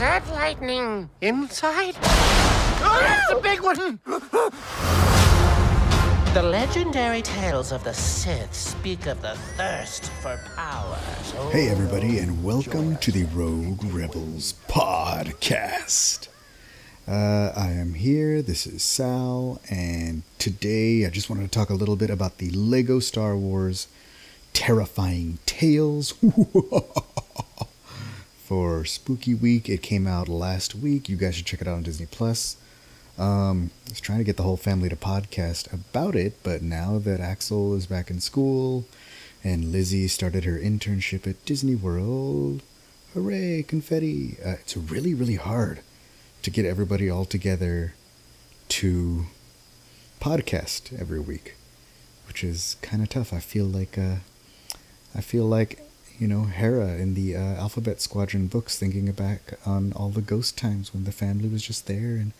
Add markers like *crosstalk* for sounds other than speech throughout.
that lightning inside? Oh, that's a big one! The legendary tales of the Sith speak of the thirst for power. So Hey, everybody, and welcome to the Rogue Rebels podcast. Uh, I am here. This is Sal, and today I just wanted to talk a little bit about the Lego Star Wars Terrifying Tales *laughs* for Spooky Week. It came out last week. You guys should check it out on Disney Plus. Um, I was trying to get the whole family to podcast about it, but now that Axel is back in school and Lizzie started her internship at Disney World, hooray, confetti! Uh, it's really, really hard to get everybody all together to podcast every week, which is kind of tough. I feel like, uh, I feel like, you know, Hera in the uh, Alphabet Squadron books, thinking back on all the ghost times when the family was just there and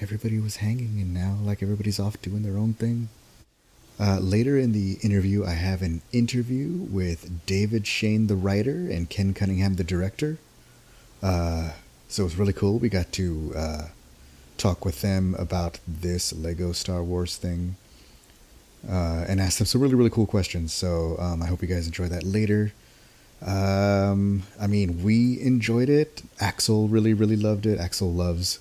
everybody was hanging, and now like everybody's off doing their own thing. Uh, later in the interview, I have an interview with David Shayne, the writer, and Ken Cunningham, the director. Uh, so it was really cool. We got to uh, talk with them about this Lego Star Wars thing uh, and ask them some really, really cool questions. So um, I hope you guys enjoy that later. Um, I mean, we enjoyed it. Axel really, really loved it. Axel loves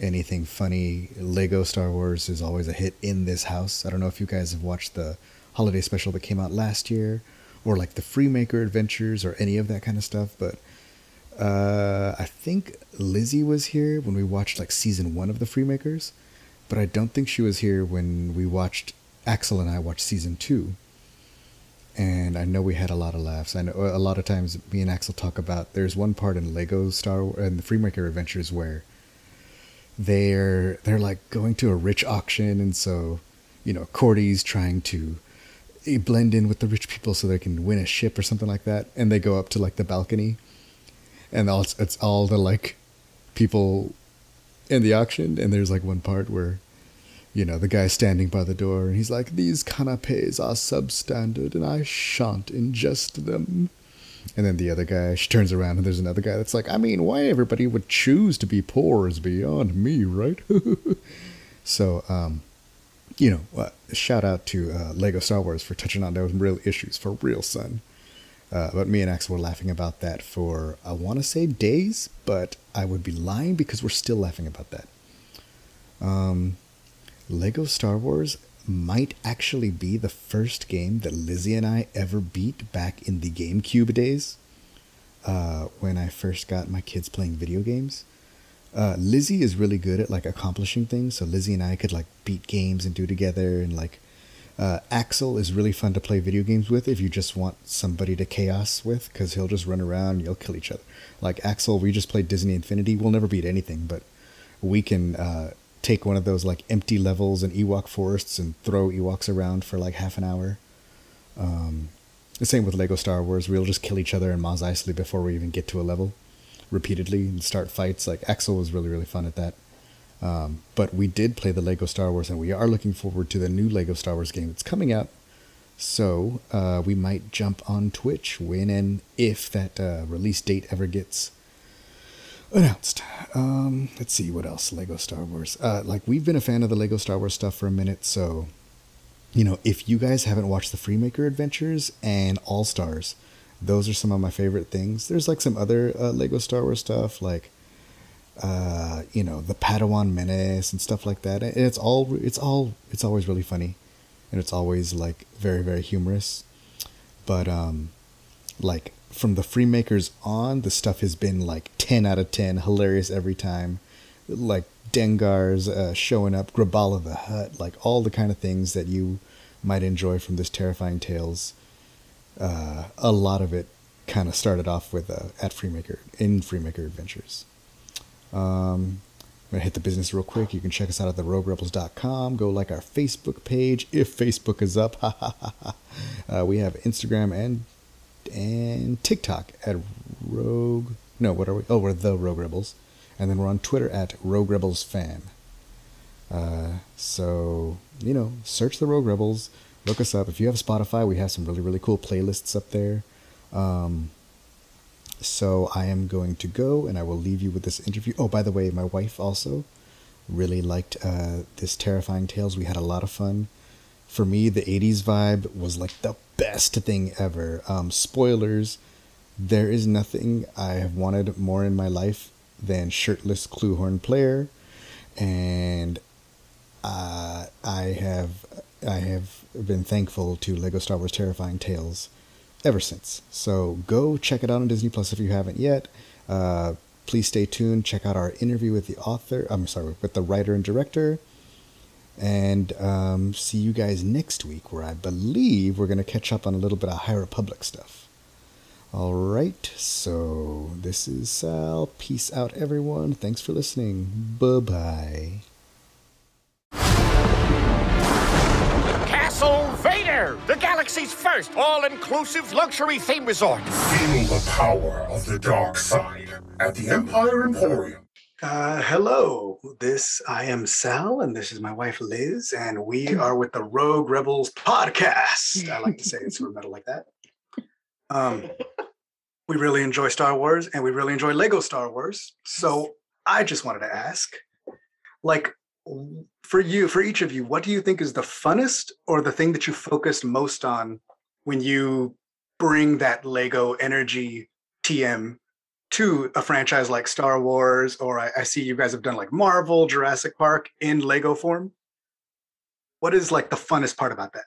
anything funny. Lego Star Wars is always a hit in this house. I don't know if you guys have watched the holiday special that came out last year, or like the Freemaker Adventures, or any of that kind of stuff. But uh, I think Lizzie was here when we watched like season one of the Freemakers, but I don't think she was here when we watched Axel and I watched season two. And I know we had a lot of laughs. I know uh, a lot of times me and Axel talk about. There's one part in Lego Star and the Freemaker Adventures where they're they're like going to a rich auction and so you know Kordi's trying to eh, blend in with the rich people so they can win a ship or something like that and they go up to like the balcony and all it's, it's all the like people in the auction and there's like one part where you know the guy standing by the door and he's like these canapes are substandard and i shan't ingest them and then the other guy, she turns around and there's another guy that's like, I mean, why everybody would choose to be poor is beyond me, right? *laughs* so, um, you know, uh, shout out to uh, Lego Star Wars for touching on those real issues for real, son. Uh, but me and Axel were laughing about that for, I want to say days, but I would be lying because we're still laughing about that. Um, Lego Star Wars might actually be the first game that Lizzie and I ever beat back in the GameCube days. Uh, when I first got my kids playing video games. Uh, Lizzie is really good at like accomplishing things, so Lizzie and I could like beat games and do together, and like uh, Axel is really fun to play video games with if you just want somebody to chaos with, because he'll just run around, and you'll kill each other. Like Axel, we just played Disney Infinity. We'll never beat anything, but we can uh, take one of those like empty levels in Ewok forests and throw Ewoks around for like half an hour. Um, the same with Lego Star Wars. We'll just kill each other in Mos Eisley before we even get to a level, repeatedly and start fights. Like Axel was really really fun at that. Um, but we did play the Lego Star Wars, and we are looking forward to the new Lego Star Wars game that's coming out. So uh, we might jump on Twitch when and if that uh, release date ever gets announced. Um, let's see what else. Lego Star Wars. Uh, like we've been a fan of the Lego Star Wars stuff for a minute, so you know if you guys haven't watched the Freemaker Adventures and All Stars, those are some of my favorite things. There's like some other uh, Lego Star Wars stuff, like uh, you know the Padawan Menace and stuff like that. And it's all it's all it's always really funny, and it's always like very very humorous. But um, like from the Freemakers on, the stuff has been like 10 out of 10, hilarious every time. Like Dengar's uh, showing up, Graballa the Hutt, like all the kind of things that you might enjoy from this Terrifying Tales. Uh, a lot of it kind of started off with uh, at Freemaker, in Freemaker Adventures. Um, I'm going to hit the business real quick. You can check us out at theroguerebels.com. Go like our Facebook page if Facebook is up. *laughs* uh, we have Instagram and and TikTok at Rogue. No, what are we? Oh, we're the Rogue Rebels, and then we're on Twitter at Rogue Rebels Fan. Uh, so you know, search the Rogue Rebels, look us up. If you have Spotify, we have some really really cool playlists up there. Um, so I am going to go and I will leave you with this interview. Oh, by the way, my wife also really liked uh, this Terrifying Tales. We had a lot of fun. For me, the 80s vibe was like the best thing ever. Um, spoilers there is nothing I have wanted more in my life than shirtless Kloo horn player, and uh, I have I have been thankful to Lego Star Wars Terrifying Tales ever since. So go check it out on Disney Plus if you haven't yet. Uh, please stay tuned. Check out our interview with the author. I'm sorry, with the writer and director. And um, see you guys next week, where I believe we're going to catch up on a little bit of High Republic stuff. All right, so this is Sal. Peace out, everyone. Thanks for listening. Bye bye. Castle Vader, the galaxy's first all-inclusive luxury theme resort. Feel the power of the dark side at the Empire Emporium. Uh, hello, this I am Sal, and this is my wife Liz, and we are with the Rogue Rebels podcast. I like to say it's *laughs* metal like that. Um, we really enjoy Star Wars, and we really enjoy Lego Star Wars. So I just wanted to ask, like, for you, for each of you, what do you think is the funnest or the thing that you focused most on when you bring that Lego energy TM to a franchise like Star Wars, or I, I, see you guys have done like Marvel, Jurassic Park in Lego form. What is like the funnest part about that?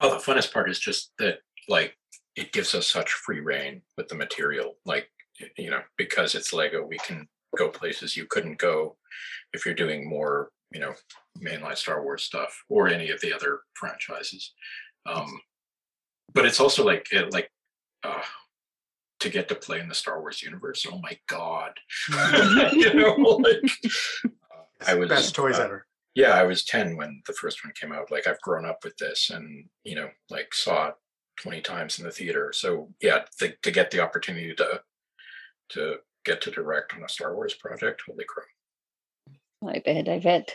Well, the funnest part is just that like it gives us such free reign with the material. Like you know, because it's Lego, we can go places you couldn't go if you're doing more, you know, mainline Star Wars stuff or any of the other franchises. Um, but it's also like it, like uh, to get to play in the Star Wars universe. Oh my god! *laughs* you know, like I was best toys uh, ever. Yeah, I was ten when the first one came out. Like I've grown up with this, and you know, like saw it twenty times in the theater. So yeah, the, to get the opportunity to to get to direct on a Star Wars project, holy crap! I bet, I bet.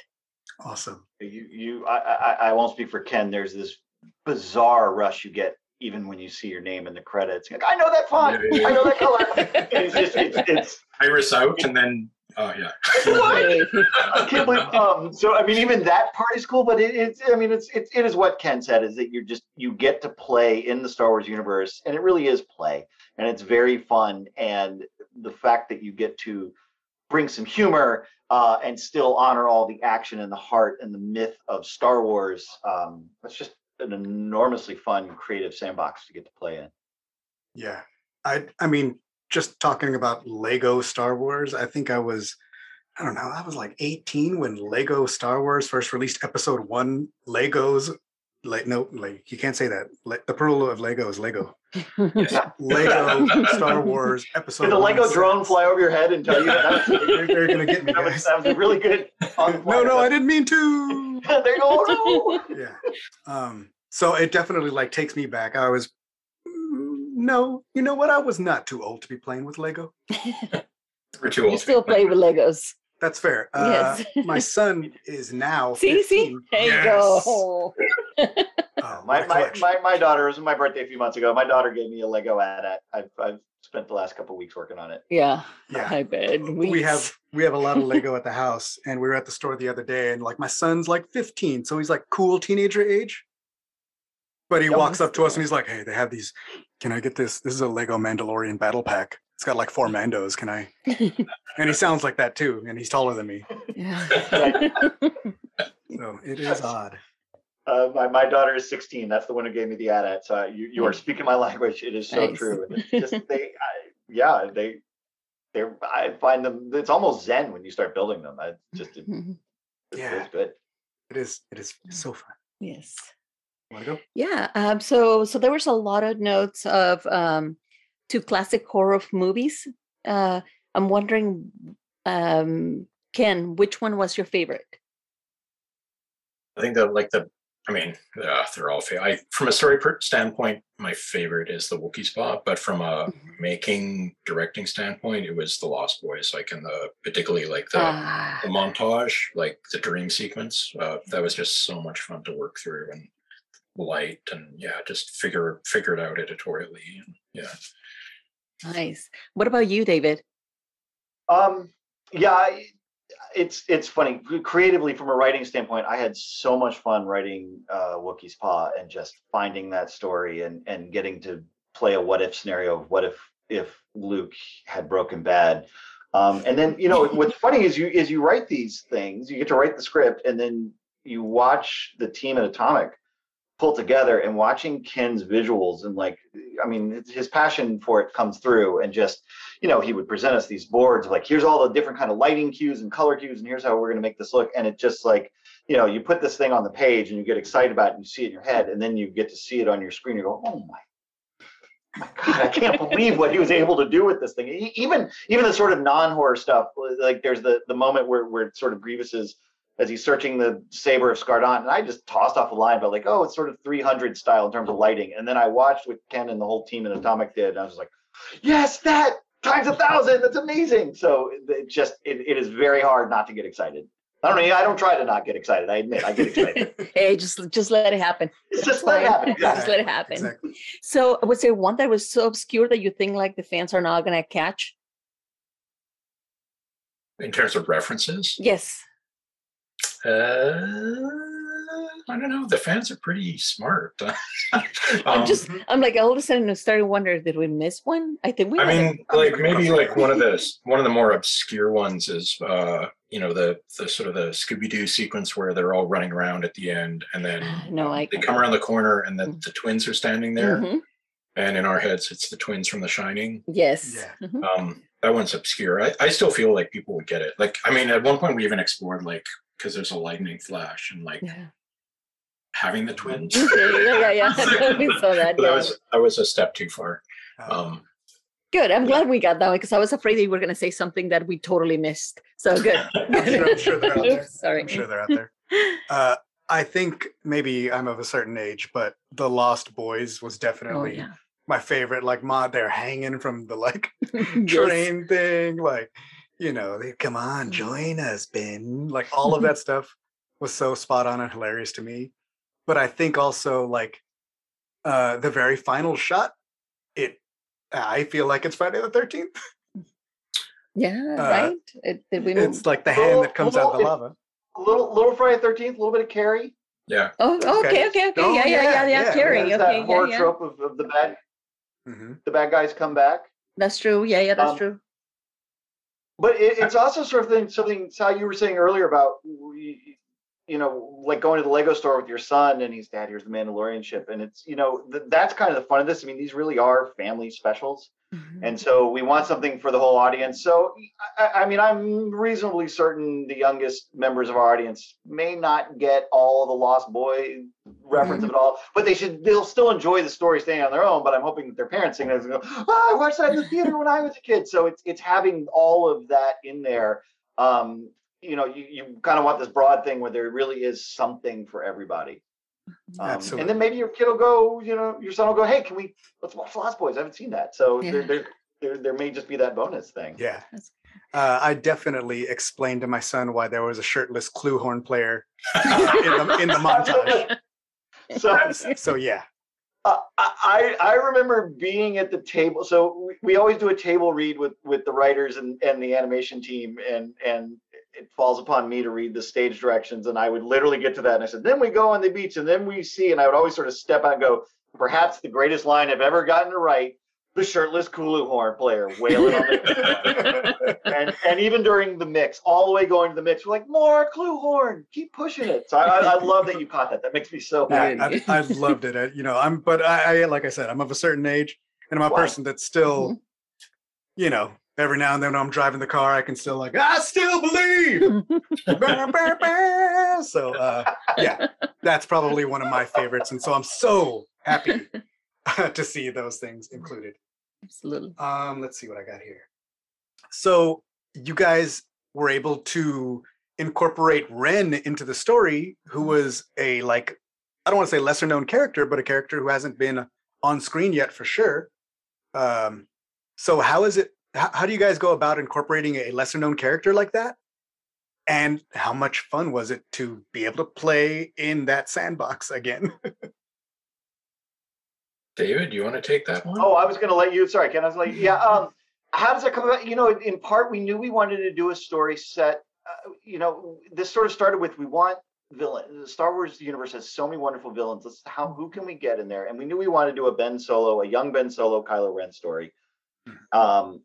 Awesome. You, you, I, I, I won't speak for Ken. There's this bizarre rush you get even when you see your name in the credits. Like, I know that font. Yeah, yeah. I know that color. *laughs* it's just it's, it's iris out and then oh yeah. I can't believe. Um, so I mean, even that part is cool, but it, it's I mean, it's it, it is what Ken said is that you're just you get to play in the Star Wars universe, and it really is play, and it's very fun, and the fact that you get to bring some humor uh, and still honor all the action and the heart and the myth of Star Wars. Um, it's just an enormously fun creative sandbox to get to play in. Yeah. I I mean, just talking about Lego Star Wars, I think I was I don't know, I was like 18 when Lego Star Wars first released episode 1 Legos like no like you can't say that. Like the pearl of lego is lego. *laughs* Lego *laughs* star wars episode did the lego drone fly over your head and tell you that? They're, they're, gonna get me that, was, that was really good *laughs* no no i didn't mean to there you go yeah um so it definitely like takes me back i was mm, no you know what i was not too old to be playing with lego *laughs* we're too old you still play with legos that's fair. Uh, yes. my *laughs* son is now. See, 15. see, there yes. you go. *laughs* oh, my, my, my, my daughter, it was my birthday a few months ago. My daughter gave me a Lego AT-AT. I've, I've spent the last couple weeks working on it. Yeah. Yeah. I bet. Uh, weeks. We have we have a lot of Lego *laughs* at the house. And we were at the store the other day, and like my son's like 15. So he's like cool teenager age. But he yep. walks up to us and he's like, Hey, they have these. Can I get this? This is a Lego Mandalorian battle pack. It's got like four *laughs* Mandos. Can I? *laughs* and he sounds like that too, and he's taller than me. Yeah. so it is odd. Uh, my, my daughter is 16. That's the one who gave me the AT-AT. So you, you are speaking my *laughs* language. It is so nice. true. *laughs* It's just they, I, yeah, they, they. I find them. It's almost zen when you start building them. I just, it, mm-hmm. it yeah, good. It is. It is so fun. Yes. Want to go? Yeah. Um, so so there was a lot of notes of um, to classic horror movies. Uh, I'm wondering, um, Ken, which one was your favorite? I think that like the, I mean, uh, they're all. Fa- I from a story standpoint, my favorite is the Wookiee's Paw, but from a mm-hmm. making directing standpoint, it was the Lost Boys. Like in the particularly like the, ah. the montage, like the dream sequence. Uh, that was just so much fun to work through, and light and yeah, just figure figure it out editorially. And yeah. Nice. What about you, David? Um, yeah, I- it's it's funny. Creatively, from a writing standpoint, I had so much fun writing uh, Wookiee's Paw and just finding that story and and getting to play a what if scenario of what if if Luke had broken bad. Um, and then you know what's funny is you is you write these things, you get to write the script, and then you watch the team at Atomic pull together and watching Ken's visuals and like I mean his passion for it comes through and just you know he would present us these boards like here's all the different kind of lighting cues and color cues and here's how we're going to make this look. And it just like you know you put this thing on the page and you get excited about it and you see it in your head and then you get to see it on your screen you go oh my my god i can't believe what he was able to do with this thing. Even even the sort of non-horror stuff like there's the the moment where where sort of grievous is as he's searching the saber of Skardon, and I just tossed off a line about like, oh, it's sort of 300 style in terms of lighting. And then I watched what Ken and the whole team in Atomic did, and I was like, yes, that times a thousand. That's amazing. So it just it, it is very hard not to get excited. I don't know. I don't try to not get excited. I admit I get excited. *laughs* hey, just just let it happen. It's just let it happen. Yeah. just let it happen. Exactly. So was there one that was so obscure that you think like the fans are not gonna catch? In terms of references, Yes. Uh, I don't know. The fans are pretty smart. *laughs* I'm Um, just I'm like all of a sudden I started wondering, did we miss one? I think we I might have. mean, like maybe like one of the *laughs* one of the more obscure ones is uh, you know, the the sort of the Scooby Doo sequence where they're all running around at the end, and then no, um, I they come around the corner, and the, Mm. the twins are standing there, Mhm. and in our heads, it's the twins from The Shining. Yes. Yeah. Mhm. Um, that one's obscure. I, I still feel like people would get it. Like, I mean, at one point we even explored like because there's a lightning flash and like Yeah. having the twins. *laughs* yeah, yeah, *laughs* yeah. *laughs* we saw that. But that was that was a step too far. Um, Um, Good. I'm glad we got that one because I was afraid that you were going to say something that we totally missed. So good. I'm sure, I'm sure they're out there. Sorry. I'm sure they're out there. Uh, I think maybe I'm of a certain age, but The Lost Boys was Oh definitely yeah. my favorite. Like, ma, they're hanging from the like Yes. train thing. Like, you know, they come on, join us, Ben. Like, all of that stuff was so spot on and hilarious to me. But I think also like uh the very final shot, it I feel like it's Friday the Thirteenth. *laughs* Yeah. Uh, right. It, did we? It's like the hand that comes out of the Well, lava. little little Friday Thirteenth, a little bit of Carrie. yeah, Oh, okay, Okay. okay, okay. Oh, yeah, yeah, yeah, yeah, yeah. yeah. Carrie. There's Okay, that horror yeah, yeah. trope of, of the bad hmm the bad guys come back. That's true. Yeah, yeah, that's Um, true. But it, it's also sort of thing, something how you were saying earlier about you know like going to the Lego store with your son and he's dad here's the Mandalorian ship and it's you know th- that's kind of the fun of this. I mean these really are family specials Mhm. and so we want something for the whole audience. So I, I mean I'm reasonably certain the youngest members of our audience may not get all the Lost Boy reference of it all, but they should they'll still enjoy the story staying on their own. But I'm hoping that their parents sing it and go, oh, I watched that in the theater when I was a kid. So it's it's having all of that in there. Um, you know, you, you kind of want this broad thing where there really is something for everybody. Um, Absolutely. and then maybe your kid will go, you know, your son will go, hey, can we let's watch Lost Boys? I haven't seen that. So there, Yeah. there, there, there may just be that bonus thing. Yeah. Uh, I definitely explained to my son why there was a shirtless Kloo horn player uh, *laughs* in, the, in the montage. So So yeah, Uh, I I remember being at the table. So we, we always do a table read with with the writers and and the animation team, and and it falls upon me to read the stage directions. And I would literally get to that, and I said, then we go on the beach, and then we see, and I would always sort of step out and go, perhaps the greatest line I've ever gotten to write. The shirtless Kloo horn player wailing on the *laughs* and and even during the mix, all the way going to the mix, we're like more Kloo horn, keep pushing it. So I, I, I love that you caught that. That makes me so happy. yeah I, I loved it. I, you know, I'm but I, I like I said, I'm of a certain age, and I'm a Wow. person that's still, mm-hmm. you know, every now and then when I'm driving the car, I can still like I still believe. *laughs* So uh, yeah, that's probably one of my favorites, and so I'm so happy *laughs* to see those things included. Absolutely. Um, let's see what I got here. So you guys were able to incorporate Ren into the story, who was a like I don't want to say lesser known character, but a character who hasn't been on screen yet for sure. Um, so how is it? How, how do you guys go about incorporating a lesser known character like that? And how much fun was it to be able to play in that sandbox again? *laughs* David, you want to take that one? Oh, I was going to let you. Sorry, Ken. I was like, yeah. Um, *laughs* how does that come about? You know, in part, we knew we wanted to do a story set. Uh, you know, this sort of started with we want villain. The Star Wars universe has so many wonderful villains. Let's how who can we get in there? And we knew we wanted to do a Ben Solo, a young Ben Solo, Kylo Ren story. Um,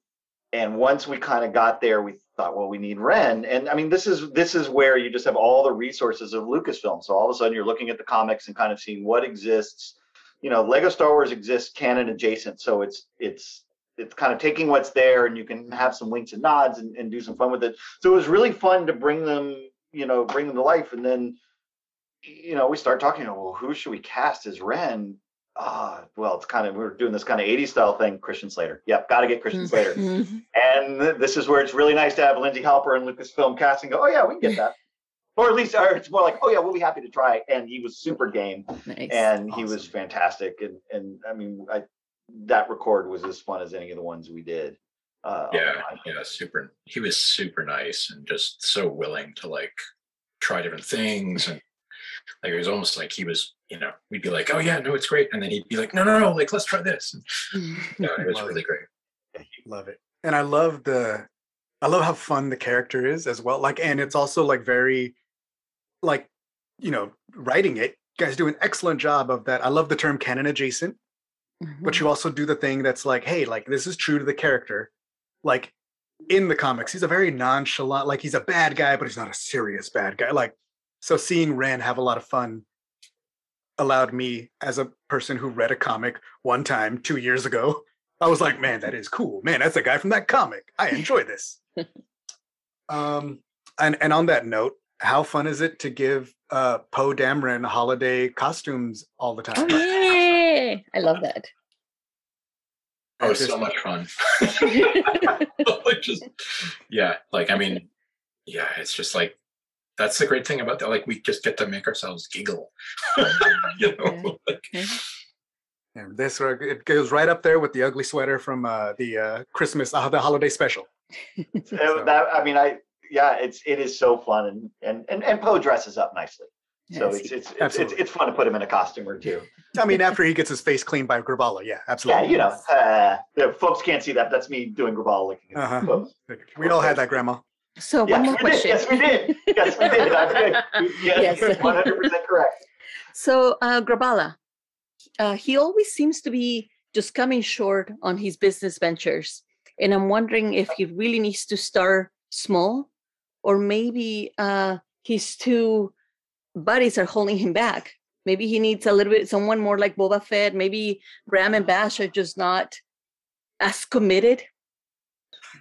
and once we kind of got there, we thought, well, we need Ren. And I mean, this is this is where you just have all the resources of Lucasfilm. So all of a sudden, you're looking at the comics and kind of seeing what exists. You know, Lego Star Wars exists canon adjacent, so it's it's it's kind of taking what's there and you can have some winks and nods and, and do some fun with it. So it was really fun to bring them, you know, bring them to life. And then, you know, we start talking, well, who should we cast as Ren? Ah, well, it's kind of we're doing this kind of 80s style thing. Christian Slater. Yep, got to get Christian Slater. *laughs* Mhm. And th- this is where it's really nice to have Lindsay Halper and Lucasfilm casting go, oh yeah, we can get that. *laughs* or at least or it's more like, oh yeah, we'll be happy to try. And he was super game Nice. and he was fantastic. And and I mean, I that record was as fun as any of the ones we did. Uh, yeah, yeah, super. He was super nice and just so willing to like try different things and like it was almost like he was, you know, we'd be like, oh yeah, no, it's great, and then he'd be like, no, no, no, like let's try this. And, *laughs* yeah, it was Love really it. great. Love it. And I love the I love how fun the character is as well. Like and it's also like very like you know, writing it, you guys do an excellent job of that. I love the term canon adjacent, but Mhm. you also do the thing that's like, hey, like this is true to the character. Like in the comics, he's a very nonchalant, like he's a bad guy, but he's not a serious bad guy. Like so seeing Ren have a lot of fun allowed me as a person who read a comic one time two years ago *laughs* I was like, man, that is cool. Man, that's a guy from that comic. I enjoy this. *laughs* um, and and on that note, how fun is it to give uh, Poe Dameron holiday costumes all the Oh time? yeah, I love that. Oh, was so much fun. *laughs* like just yeah, like I mean, yeah, it's just like that's the great thing about that. Like we just get to make ourselves giggle. *laughs* you know, like, And this it goes right up there with the ugly sweater from uh, the uh, Christmas uh, the holiday special. *laughs* Uh, that I mean, I yeah, it's it is so fun and and and, and Poe dresses up nicely. So Yes, it's it's, it's it's it's fun to put him in a costume or two. I mean, after he gets his face cleaned by Graballa, yeah, absolutely. Yeah, absolutely. you know, uh, folks can't see that. That's me doing Grabal licking. his Uh-huh. boobs. We all had that, Grandma. So Yes, one more we did. question. Yes, we did. Yes, we did. I did. *laughs* Yes, Yes. one hundred percent correct. So uh, Graballa, uh, he always seems to be just coming short on his business ventures, and I'm wondering if he really needs to start small, or maybe uh, his two buddies are holding him back. Maybe he needs a little bit someone more like Boba Fett. Maybe Ram and Bash are just not as committed.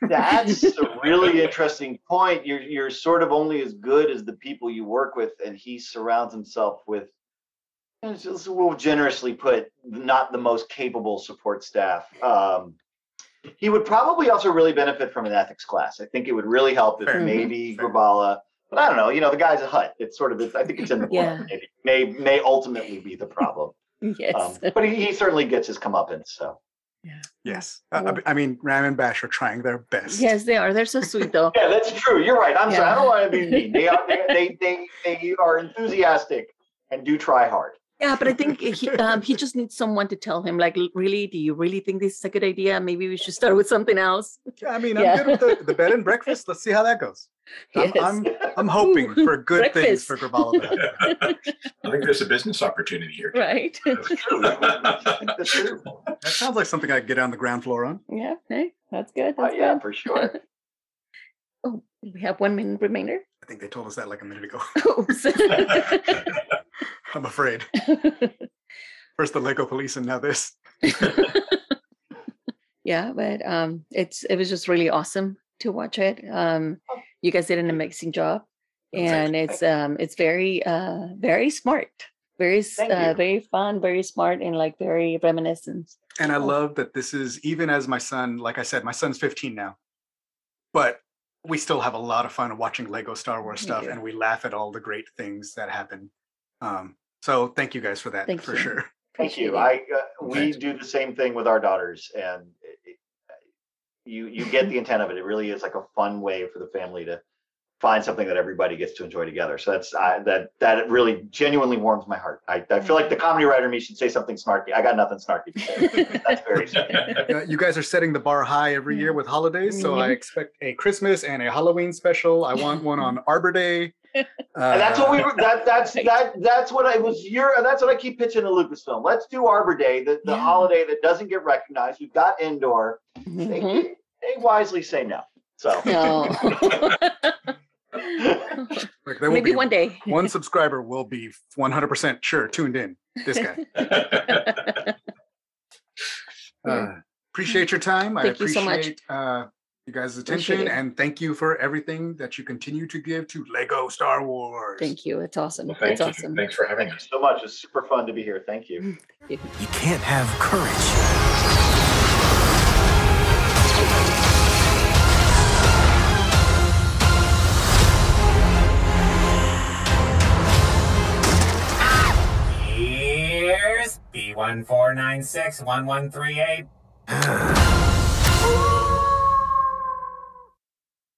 That's a really interesting point. You're you're sort of only as good as the people you work with, and he surrounds himself with, just- we'll generously put, not the most capable support staff. Um, he would probably also really benefit from an ethics class. I think it would really help if Fair. Mhm. maybe Fair. Graballa, but I don't know. You know, the guy's a Hutt. It's sort of. It's, I think it's in the book. Yeah. Maybe may may ultimately be the problem. *laughs* Yes. Um, but he, he certainly gets his comeuppance. So Yes. Uh, I- I mean, Ram and Bash are trying their best. yes, they are. They're so *laughs* sweet though. Yeah, that's true. You're right. I'm sorry. I don't want to be mean. They are they, *laughs* they they they are enthusiastic and do try hard. Yeah, but I think he um, he just needs someone to tell him, like, really, do you really think this is a good idea? Maybe we should start with something else. I mean, I'm Yeah. good with the, the bed and breakfast. Let's see how that goes. I'm, I'm, I'm hoping Ooh, for *laughs* good things for Graballa. *laughs* I think there's a business opportunity here. right? *laughs* That sounds like something I could get on the ground floor on. yeah, hey, that's good. Uh, That's yeah, good. for sure. Oh, we have one minute remainder. I think they told us that like a minute ago. Oops. I'm afraid. First the Lego police and now this. yeah, but um, it's it was just really awesome to watch it. Um, you guys did an amazing job, Thank and it's um, it's very uh, very smart, very uh, very fun, very smart, and like very reminiscent. And I love that this is even as my son, like I said, my son's 15 now, but we still have a lot of fun watching Lego Star Wars stuff do. and we laugh at all the great things that happen. Um, so thank you guys for that Thank for you. sure. Thank you. I uh, we do the same thing with our daughters, and it, it- you you get the intent of it. It really is like a fun way for the family to find something that everybody gets to enjoy together. So that's uh, that that really genuinely warms my heart. I, I feel like the comedy writer in me should say something snarky. I got nothing snarky to say. that's very *laughs* Uh, you guys are setting the bar high every year with holidays, so I Mhm. expect a Christmas and a Halloween special. I want one on Arbor Day. And that's what we were that that's *laughs* that that's what I was your that's what I keep pitching to Lucasfilm. Let's do Arbor Day, the, the Yeah. holiday that doesn't get recognized. We've got indoor. They, Mhm. they wisely say no. So No. *laughs* Like, there Maybe be one day. one subscriber will be 100% sure tuned in. This guy. *laughs* Uh, appreciate your time. I Thank you so much. uh, you guys' attention and thank you for everything that you continue to give to Lego Star Wars. Thank you. It's awesome. Well, it's you. awesome. Thanks for having us. so much. It's super fun to be here. Thank you. *laughs* You can't have courage. Here's B14961138. *sighs* *laughs*